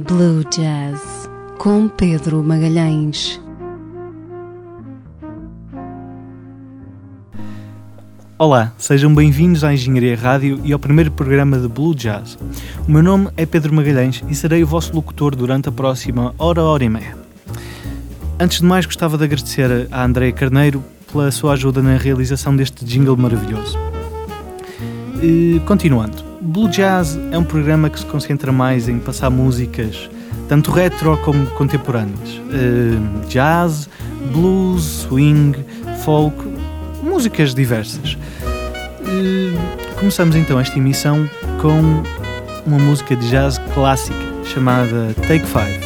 Blue Jazz com Pedro Magalhães. Olá, sejam bem-vindos à Engenharia Rádio e ao primeiro programa de Blue Jazz. O meu nome é Pedro Magalhães e serei o vosso locutor durante a próxima hora, hora e meia. Antes de mais, gostava de agradecer a Andréia Carneiro pela sua ajuda na realização deste jingle maravilhoso. E, continuando, Blue Jazz é um programa que se concentra mais em passar músicas tanto retro como contemporâneas. Uh, jazz, blues, swing, folk, músicas diversas. Uh, começamos então esta emissão com uma música de jazz clássica chamada Take Five.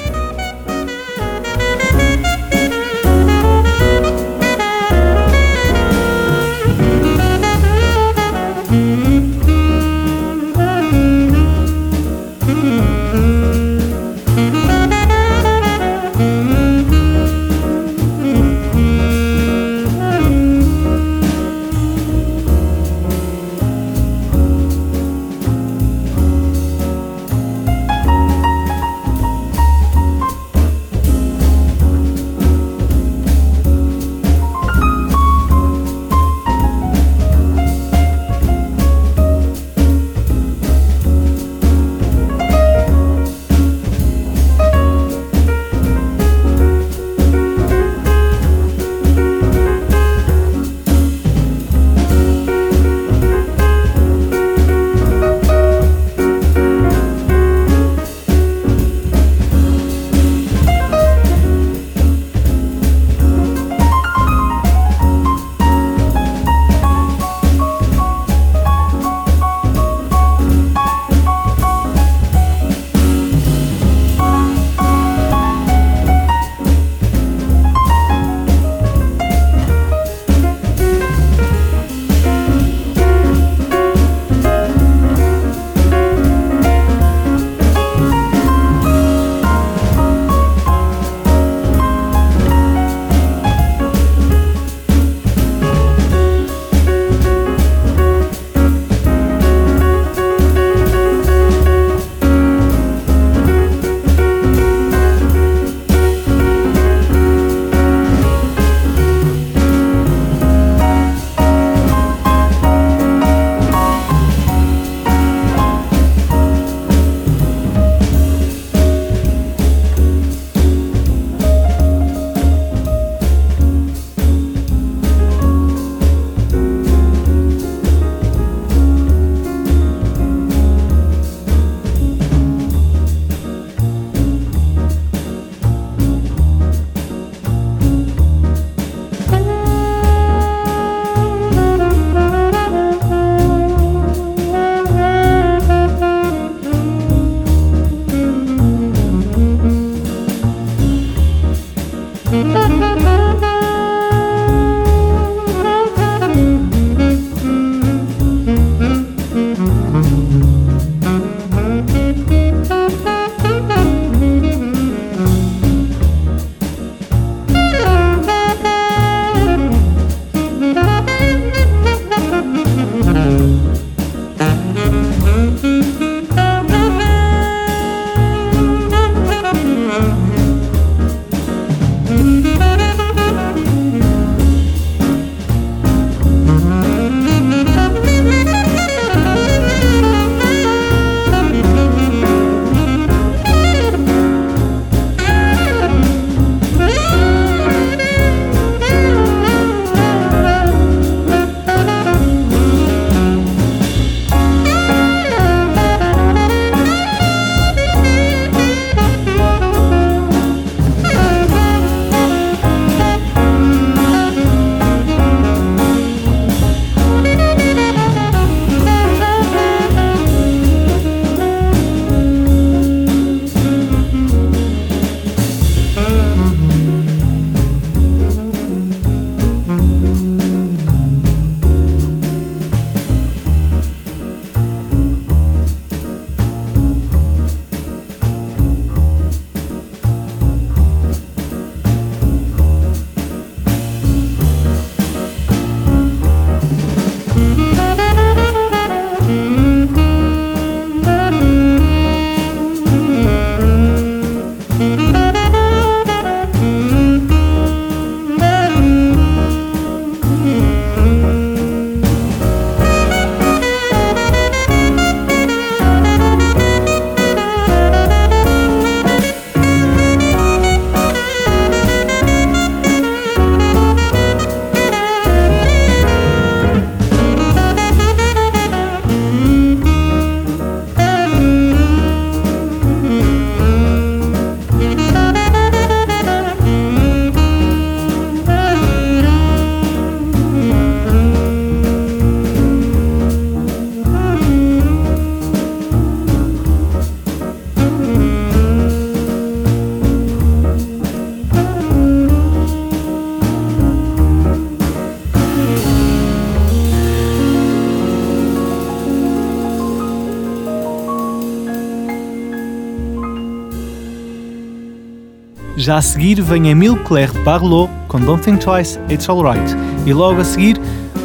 Já a seguir vem Emile Claire Barlow com Don't Think Twice, It's Alright. E logo a seguir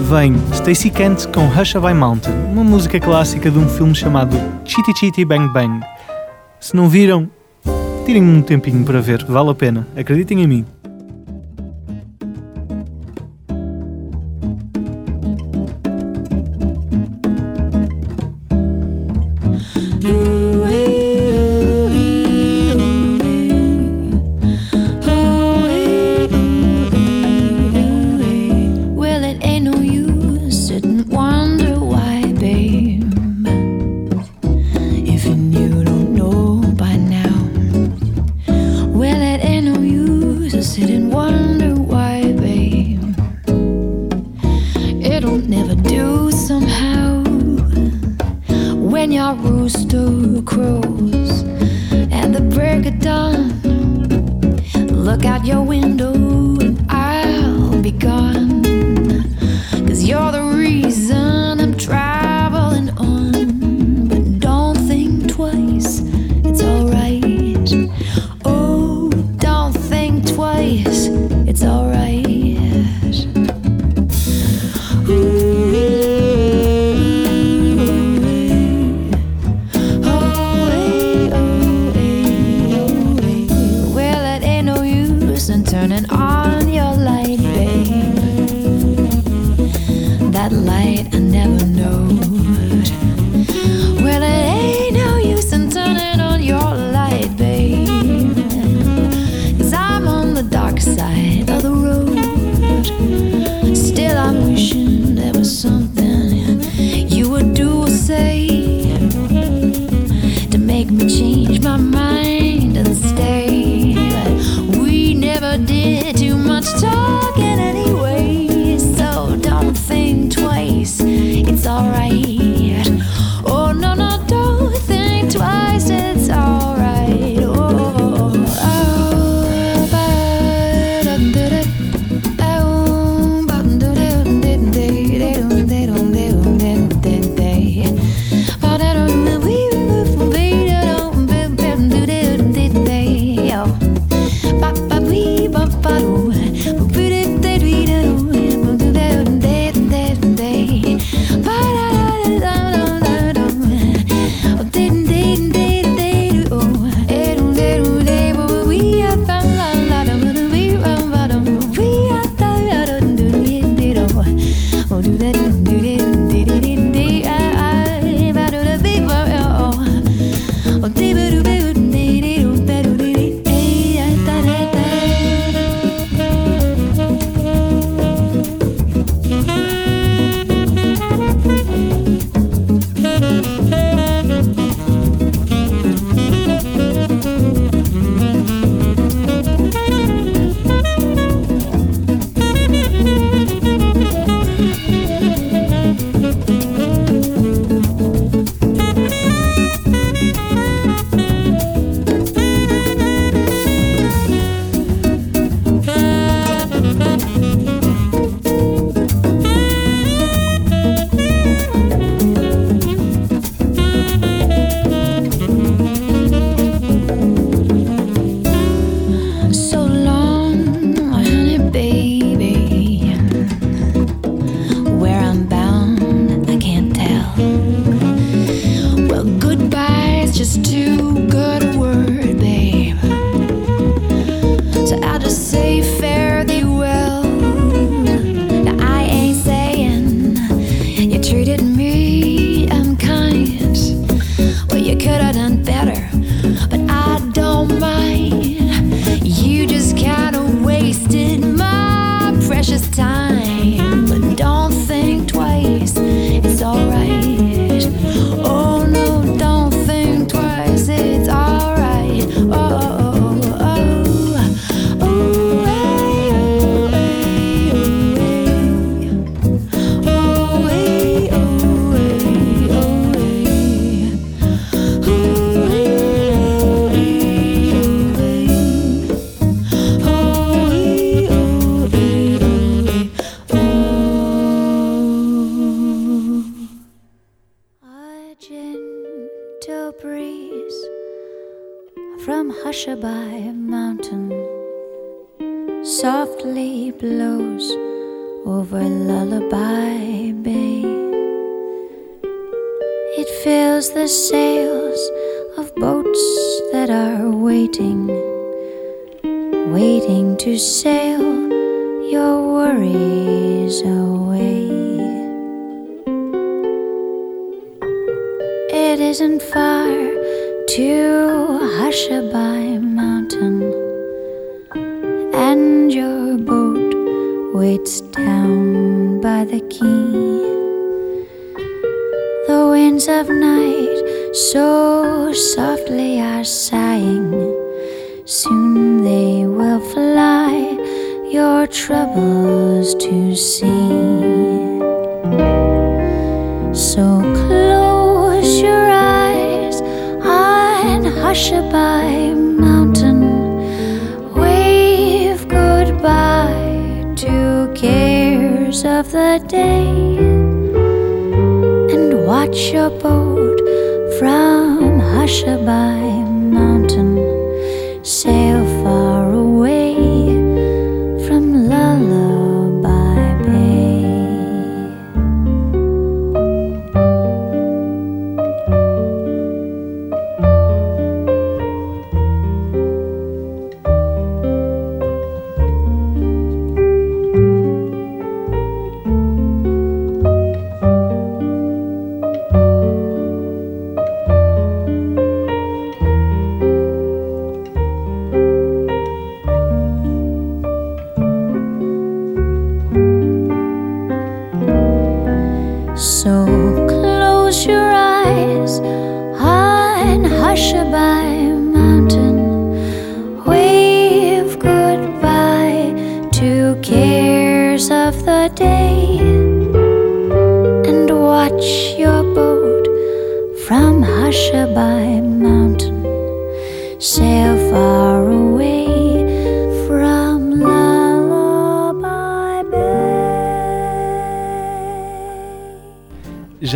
vem Stacy Kent com Hush by Mountain, uma música clássica de um filme chamado Chitty Chitty Bang Bang. Se não viram, tirem um tempinho para ver, vale a pena, acreditem em mim. From Hushabye Mountain.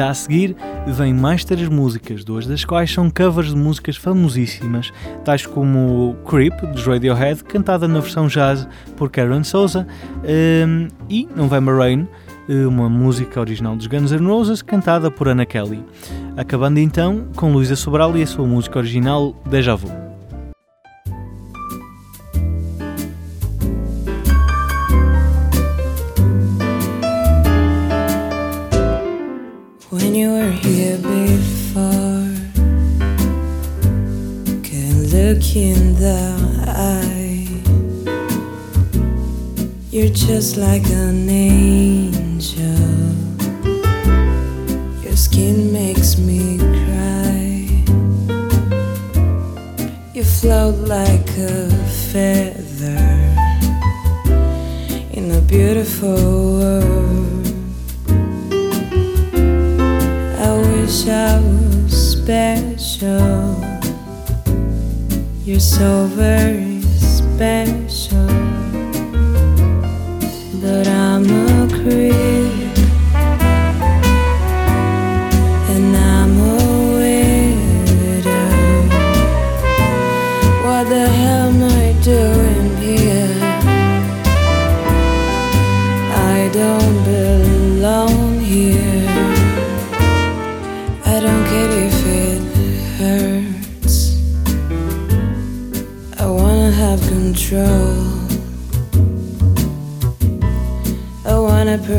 A seguir, vêm mais três músicas, duas das quais são covers de músicas famosíssimas, tais como Creep, dos Radiohead, cantada na versão jazz por Karen Souza, hum, e November Rain, uma música original dos Guns N' Roses, cantada por Anna Kelly. Acabando então com Luísa Sobral e a sua música original Deja Vu. You're just like an angel. Your skin makes me cry. You float like a feather in a beautiful world. I wish I was special. You're so very special.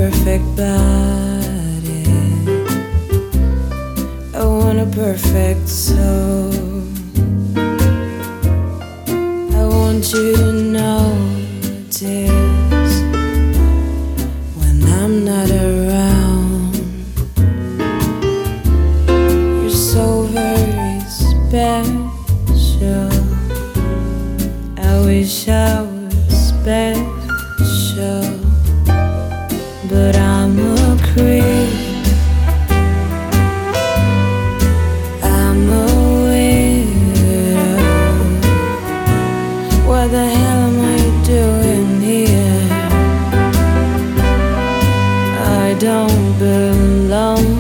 perfect don't belong.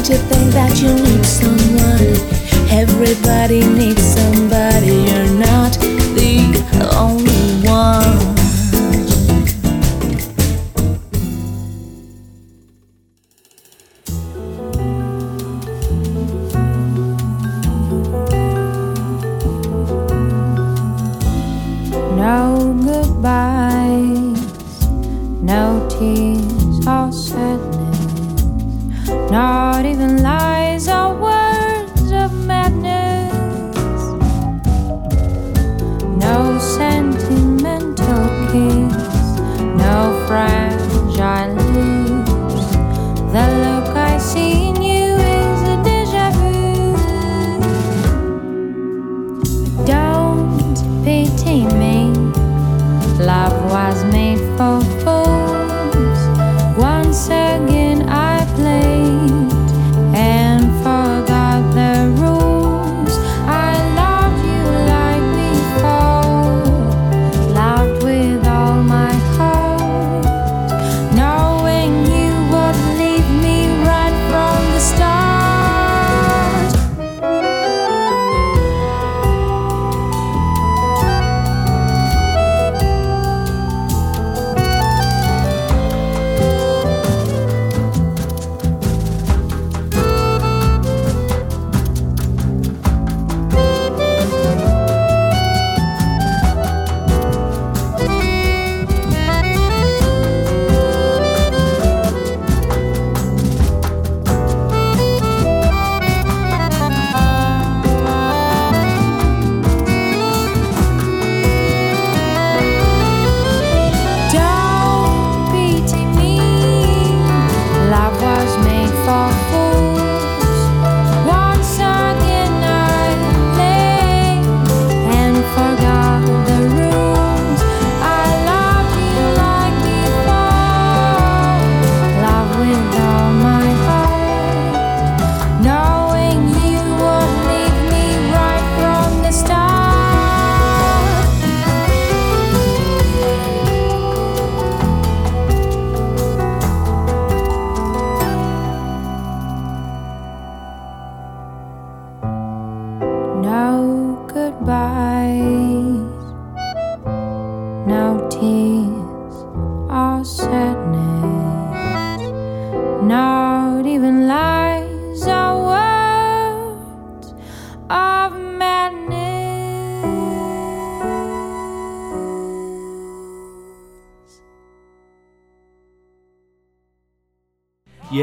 Don't you think that you need someone? Everybody needs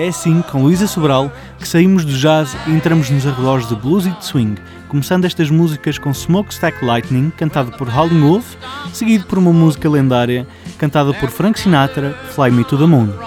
É assim, com Luísa Sobral, que saímos do jazz e entramos nos arredores de blues e de swing, começando estas músicas com Smokestack Lightning, cantado por Howling Wolf, seguido por uma música lendária, cantada por Frank Sinatra, Fly Me to the Moon.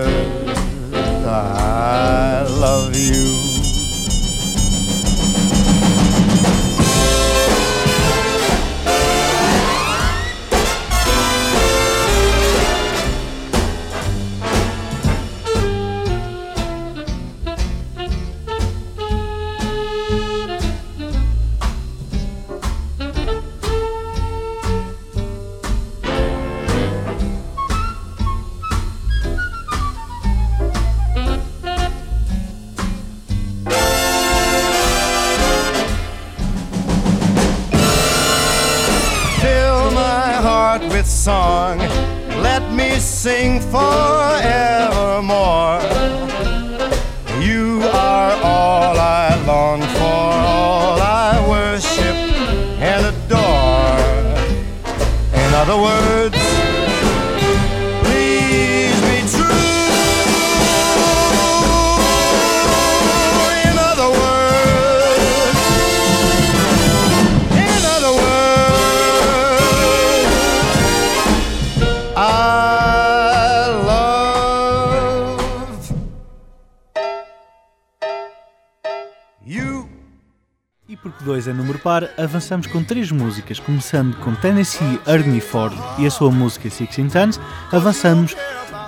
avançamos com três músicas, começando com Tennessee Ernie Ford e a sua música Sixteen Tons, avançamos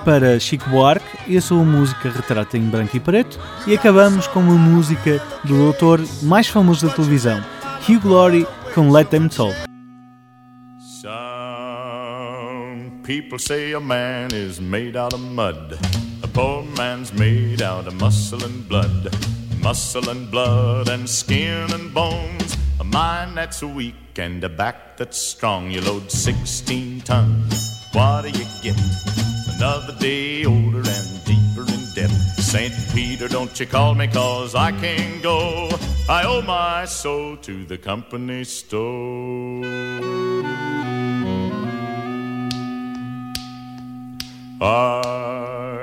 para Chico Buarque e a sua música Retrato em Branco e Preto e acabamos com uma música do doutor mais famoso da televisão, Hugh Glory com Let Them Talk. Some people say a man is made out of mud. A poor man's made out of muscle and blood. Muscle and blood and skin and bones. A mind that's weak and a back that's strong. You load 16 tons. What do you get? Another day older and deeper in debt. St. Peter, don't you call me cause I can't go. I owe my soul to the company store. I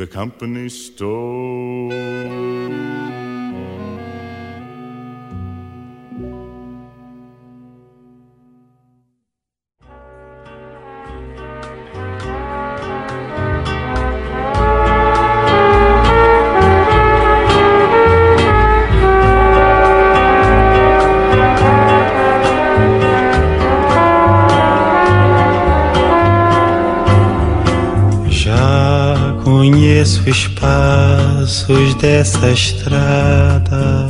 The company store. Conheço espaços dessa estrada.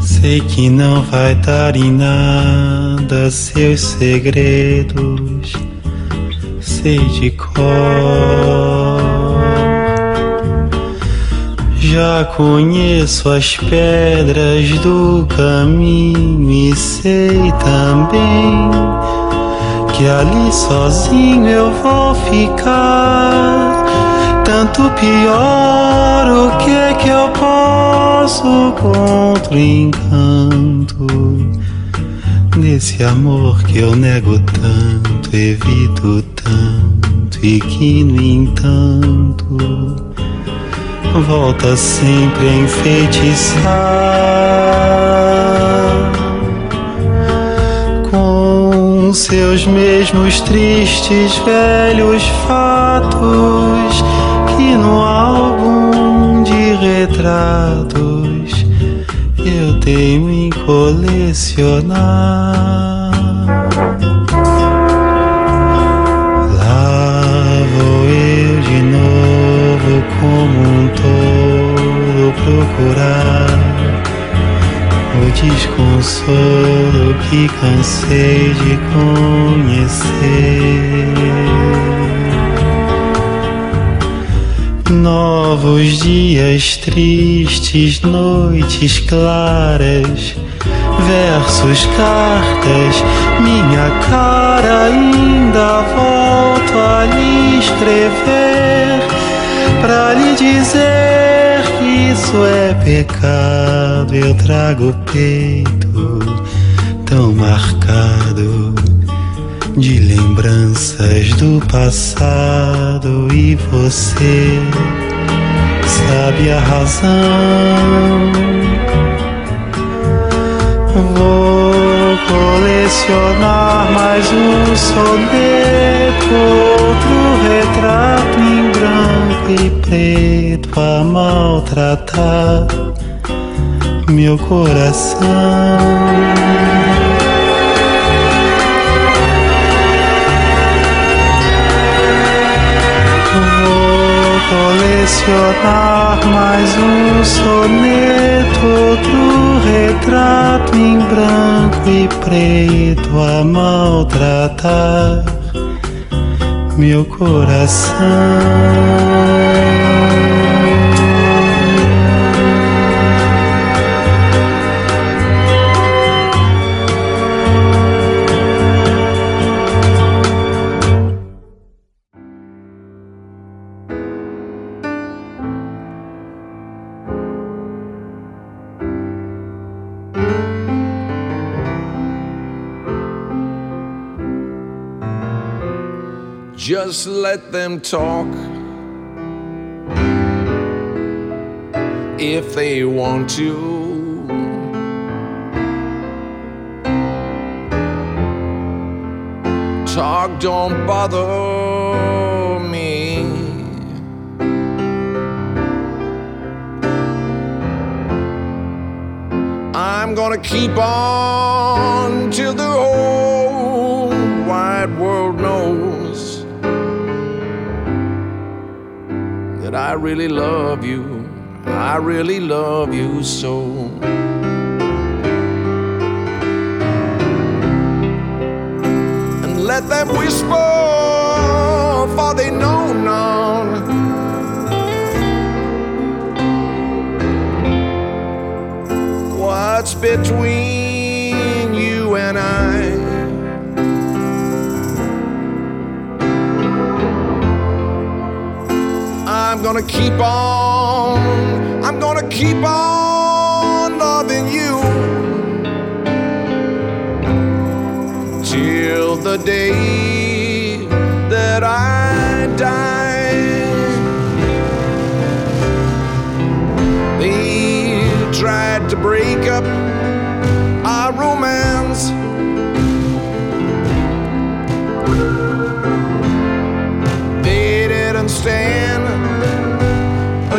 Sei que não vai dar em nada seus segredos. Sei de cor. Já conheço as pedras do caminho e sei também que ali sozinho eu vou ficar. Tanto pior, o que é que eu posso contra o encanto desse amor que eu nego tanto, evito tanto e que no entanto volta sempre a enfeitiçar com seus mesmos tristes velhos fatos que no álbum de retratos eu tenho em colecionar. Lá vou eu de novo como um touro procurar o desconsolo que cansei de conhecer. Novos dias tristes, noites claras, versos, cartas, minha cara ainda volto a lhe escrever pra lhe dizer que isso é pecado. Eu trago o peito tão marcado de lembranças do passado e você sabe a razão. Vou colecionar mais um soneto, outro retrato em branco e preto a maltratar meu coração. Colecionar mais um soneto, outro retrato em branco e preto a maltratar meu coração. Just let them talk. If they want to. Talk don't bother me. I'm gonna keep on till the whole wide world knows I really love you. I really love you so. And let them whisper, for they know none. What's between you and I? I'm gonna keep on, I'm gonna keep on loving you. Till the day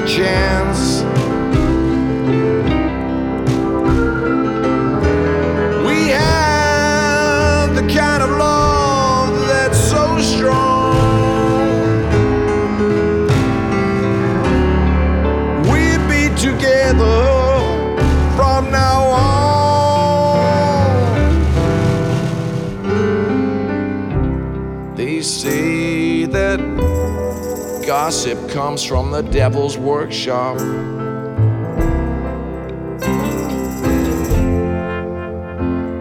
chance. Comes from the devil's workshop.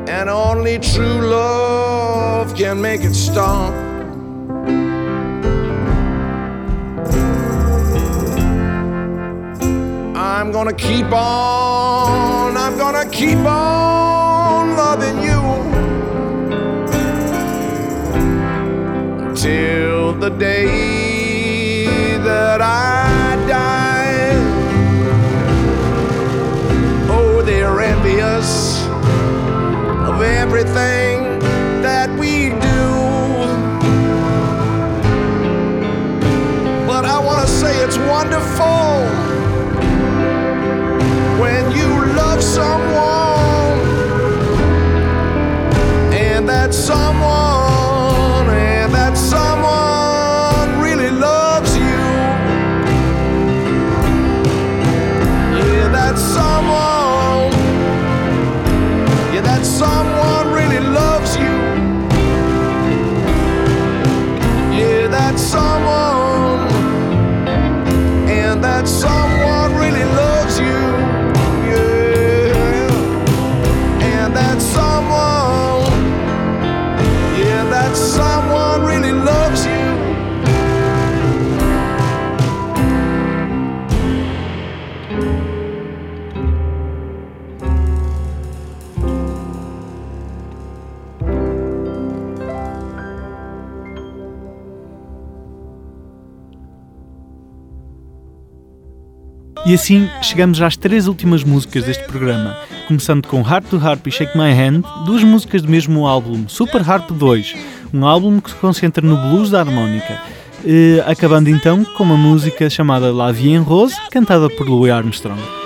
And only true love can make it stop. I'm gonna keep on, I'm gonna keep on loving you till the day that I die. Oh, they're envious of everything that we do. But I want to say it's wonderful when you love someone and that someone assim chegamos às três últimas músicas deste programa, começando com Heart to Harp e Shake My Hand, duas músicas do mesmo álbum, Super Harp 2, um álbum que se concentra no blues da harmónica, eh, acabando então com uma música chamada La Vie en Rose, cantada por Louis Armstrong.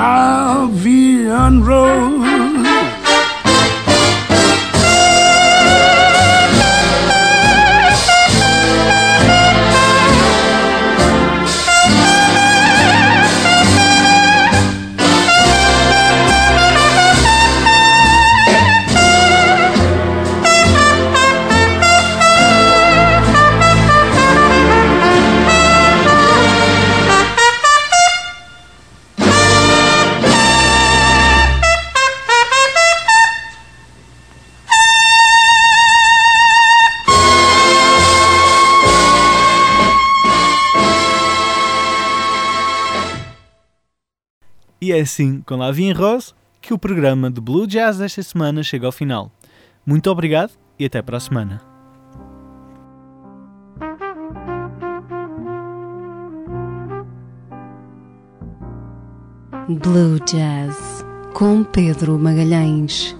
La Vie E é assim, com La Vie en Rose, que o programa de Blue Jazz desta semana chega ao final. Muito obrigado e até para a semana. Blue Jazz com Pedro Magalhães.